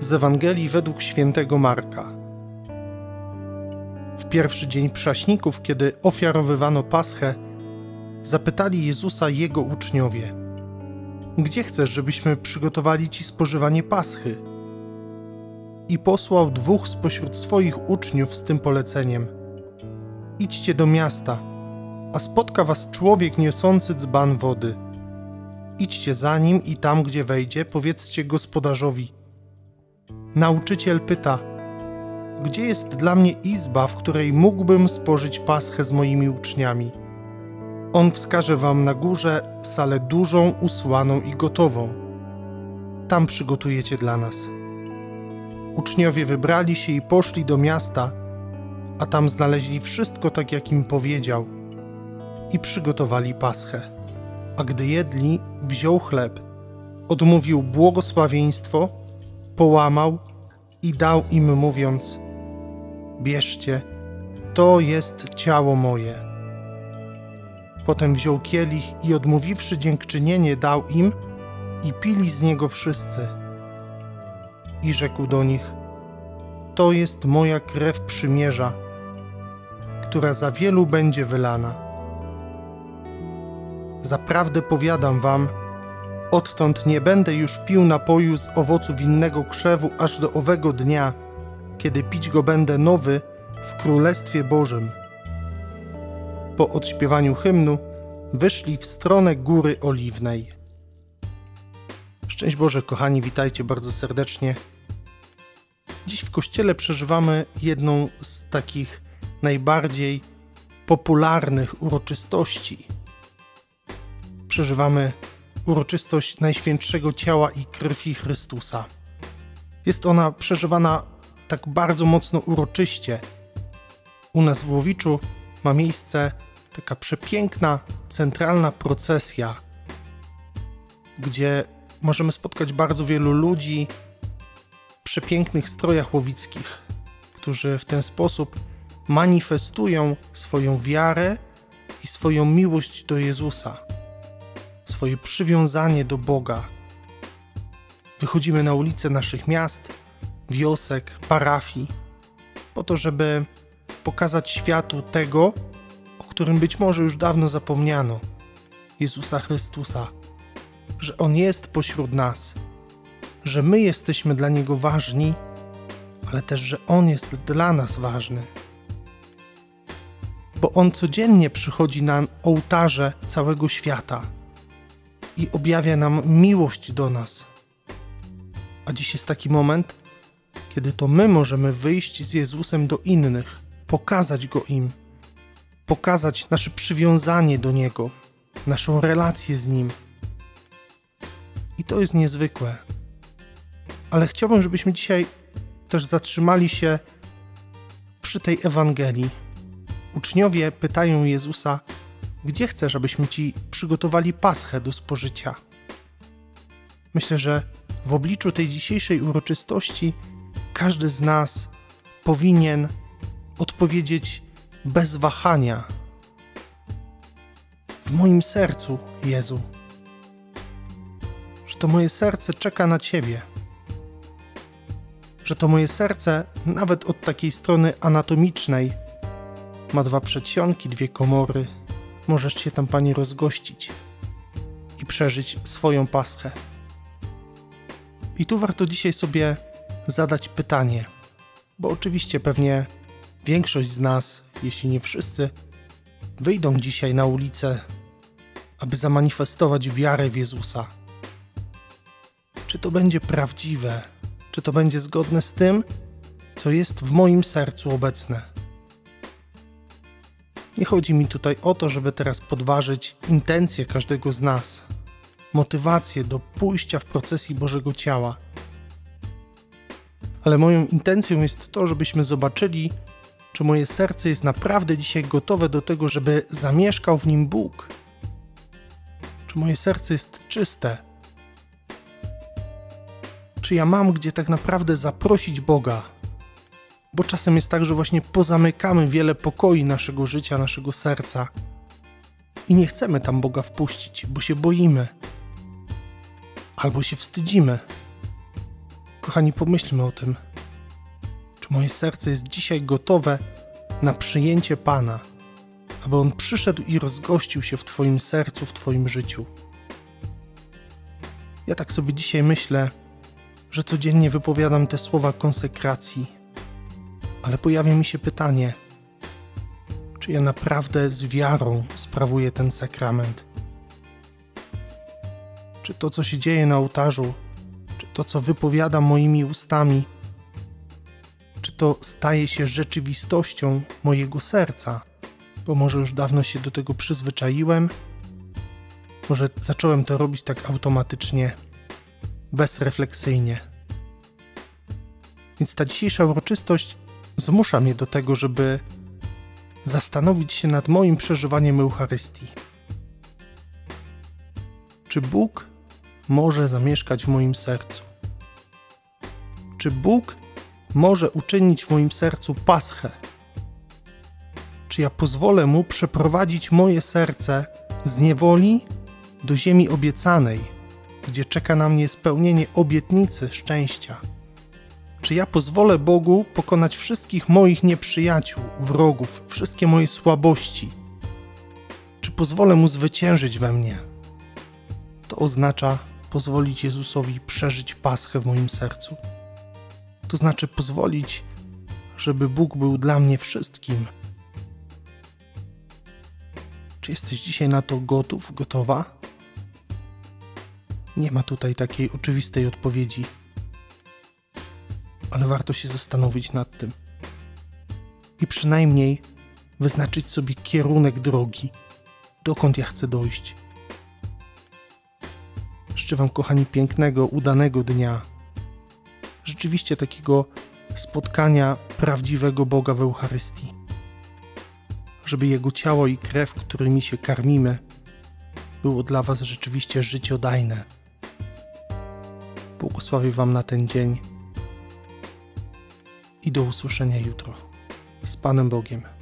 z Ewangelii według świętego Marka. W pierwszy dzień prześników, kiedy ofiarowywano Paschę, zapytali Jezusa jego uczniowie: Gdzie chcesz, żebyśmy przygotowali ci spożywanie Paschy? I posłał dwóch spośród swoich uczniów z tym poleceniem: Idźcie do miasta, a spotka was człowiek niosący dzban wody. Idźcie za nim i tam, gdzie wejdzie, powiedzcie gospodarzowi: Nauczyciel pyta: Gdzie jest dla mnie izba, w której mógłbym spożyć paschę z moimi uczniami? On wskaże wam na górze salę dużą, usłaną i gotową. Tam przygotujecie dla nas. Uczniowie wybrali się i poszli do miasta, a tam znaleźli wszystko tak, jak im powiedział, i przygotowali paschę. A gdy jedli, wziął chleb, odmówił błogosławieństwo połamał i dał im, mówiąc: Bierzcie, to jest ciało moje. Potem wziął kielich i odmówiwszy dziękczynienie, dał im i pili z niego wszyscy. I rzekł do nich: To jest moja krew przymierza, która za wielu będzie wylana. Zaprawdę powiadam wam, Odtąd nie będę już pił napoju z owocu winnego krzewu aż do owego dnia, kiedy pić go będę nowy w Królestwie Bożym. Po odśpiewaniu hymnu wyszli w stronę Góry Oliwnej. Szczęść Boże, kochani, witajcie bardzo serdecznie. Dziś w kościele przeżywamy jedną z takich najbardziej popularnych uroczystości. Przeżywamy uroczystość Najświętszego Ciała i Krwi Chrystusa. Jest ona przeżywana tak bardzo mocno uroczyście. U nas w Łowiczu ma miejsce taka przepiękna, centralna procesja, gdzie możemy spotkać bardzo wielu ludzi w przepięknych strojach łowickich, którzy w ten sposób manifestują swoją wiarę i swoją miłość do Jezusa swoje przywiązanie do Boga. Wychodzimy na ulice naszych miast, wiosek, parafii, po to, żeby pokazać światu tego, o którym być może już dawno zapomniano Jezusa Chrystusa, że On jest pośród nas, że my jesteśmy dla Niego ważni, ale też, że On jest dla nas ważny. Bo On codziennie przychodzi na ołtarze całego świata i objawia nam miłość do nas. A dziś jest taki moment, kiedy to my możemy wyjść z Jezusem do innych, pokazać go im, pokazać nasze przywiązanie do Niego, naszą relację z Nim. I to jest niezwykłe. Ale chciałbym, żebyśmy dzisiaj też zatrzymali się przy tej Ewangelii. Uczniowie pytają Jezusa, gdzie chcesz, abyśmy ci przygotowali paschę do spożycia? Myślę, że w obliczu tej dzisiejszej uroczystości każdy z nas powinien odpowiedzieć bez wahania. W moim sercu, Jezu, że to moje serce czeka na Ciebie, że to moje serce, nawet od takiej strony anatomicznej, ma dwa przedsionki, dwie komory możesz się tam, Panie, rozgościć i przeżyć swoją paschę. I tu warto dzisiaj sobie zadać pytanie, bo oczywiście pewnie większość z nas, jeśli nie wszyscy, wyjdą dzisiaj na ulicę, aby zamanifestować wiarę w Jezusa. Czy to będzie prawdziwe? Czy to będzie zgodne z tym, co jest w moim sercu obecne? Nie chodzi mi tutaj o to, żeby teraz podważyć intencje każdego z nas, motywację do pójścia w procesji Bożego Ciała. Ale moją intencją jest to, żebyśmy zobaczyli, czy moje serce jest naprawdę dzisiaj gotowe do tego, żeby zamieszkał w nim Bóg. Czy moje serce jest czyste? Czy ja mam gdzie tak naprawdę zaprosić Boga? Bo czasem jest tak, że właśnie pozamykamy wiele pokoi naszego życia, naszego serca i nie chcemy tam Boga wpuścić, bo się boimy albo się wstydzimy. kochani, pomyślmy o tym. Czy moje serce jest dzisiaj gotowe na przyjęcie Pana, aby On przyszedł i rozgościł się w Twoim sercu, w Twoim życiu? Ja tak sobie dzisiaj myślę, że codziennie wypowiadam te słowa konsekracji, ale pojawia mi się pytanie, czy ja naprawdę z wiarą sprawuję ten sakrament? Czy to, co się dzieje na ołtarzu, czy to, co wypowiadam moimi ustami, czy to staje się rzeczywistością mojego serca? Bo może już dawno się do tego przyzwyczaiłem, może zacząłem to robić tak automatycznie, bezrefleksyjnie. Więc ta dzisiejsza uroczystość zmusza mnie do tego, żeby zastanowić się nad moim przeżywaniem Eucharystii. Czy Bóg może zamieszkać w moim sercu? Czy Bóg może uczynić w moim sercu paschę? Czy ja pozwolę Mu przeprowadzić moje serce z niewoli do ziemi obiecanej, gdzie czeka na mnie spełnienie obietnicy szczęścia? Czy ja pozwolę Bogu pokonać wszystkich moich nieprzyjaciół, wrogów, wszystkie moje słabości? Czy pozwolę Mu zwyciężyć we mnie? To oznacza pozwolić Jezusowi przeżyć paschę w moim sercu. To znaczy pozwolić, żeby Bóg był dla mnie wszystkim. Czy jesteś dzisiaj na to gotów, gotowa? Nie ma tutaj takiej oczywistej odpowiedzi ale warto się zastanowić nad tym. I przynajmniej wyznaczyć sobie kierunek drogi, dokąd ja chcę dojść. Życzę Wam, kochani, pięknego, udanego dnia. Rzeczywiście takiego spotkania prawdziwego Boga w Eucharystii. Żeby Jego ciało i krew, którymi się karmimy, było dla Was rzeczywiście życiodajne. Błogosławię Wam na ten dzień i do usłyszenia jutro. Z Panem Bogiem.